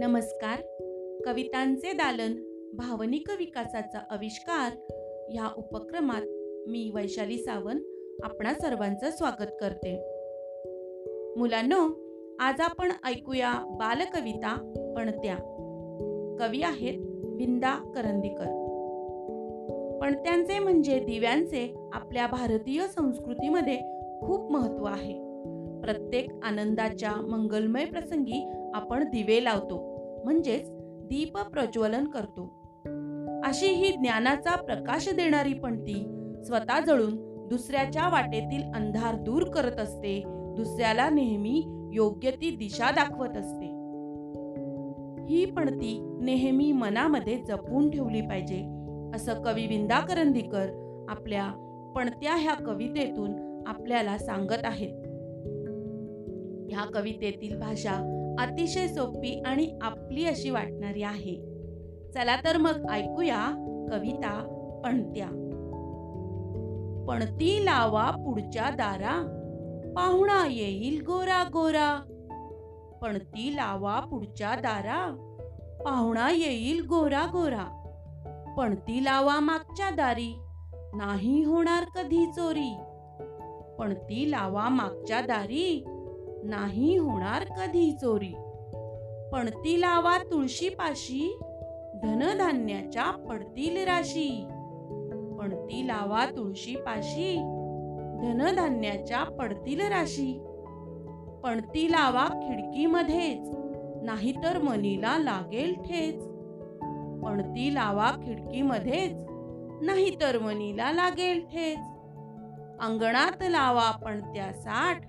नमस्कार. कवितांचे दालन भावनिक विकासाचा आविष्कार ह्या उपक्रमात मी वैशाली सावंत आपणा सर्वांचं स्वागत करते. मुलांनो आज आपण ऐकूया बालकविता पणत्या कवी आहेत विंदा करंदीकर. पणत्यांचे म्हणजे दिव्यांचे आपल्या भारतीय संस्कृतीमध्ये खूप महत्त्व आहे. प्रत्येक आनंदाच्या मंगलमय प्रसंगी आपण दिवे लावतो म्हणजेच दीप प्रज्वलन करतो. अशी ही ज्ञानाचा प्रकाश देणारी पणती स्वतः जळून दुसऱ्याच्या वाटेतील अंधार दूर करत असते दुसऱ्याला नेहमी योग्य ती दिशा दाखवत असते. ही पणती नेहमी मनामध्ये जपून ठेवली पाहिजे असं कवी विंदा करंदीकर आपल्या पणत्या ह्या कवितेतून आपल्याला सांगत आहेत. ह्या कवितेतील भाषा अतिशय सोपी आणि आपली अशी वाटणारी आहे. चला तर मग ऐकूया कविता पणत्या. पणती लावा पुढच्या दारा पाहुणा येईल गोरा गोरा. पणती लावा पुढच्या दारा पाहुणा येईल गोरा गोरा. पणती लावा मागच्या दारी नाही होणार कधी चोरी. पणती लावा मागच्या दारी नाही होणार कधी चोरी. पणती लावा तुळशीपाशी धनधान्याच्या पडतील राशी. पणती लावा तुळशीपाशी धनधान्याच्या पडतील राशी. पणती लावा खिडकीमध्येच नाहीतर मनीला लागेल ठेच. पणती लावा खिडकीमध्येच नाहीतर मनीला लागेल ठेच. अंगणात लावा पणत्या साठ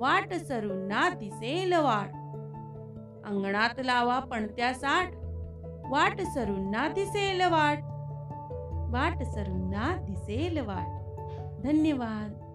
वाट सरूंना दिसेल वाट. अंगणात लावा पणत्या साठ. वाट सरूंना दिसेल वाट. वाट सरूंना दिसेल वाट. धन्यवाद.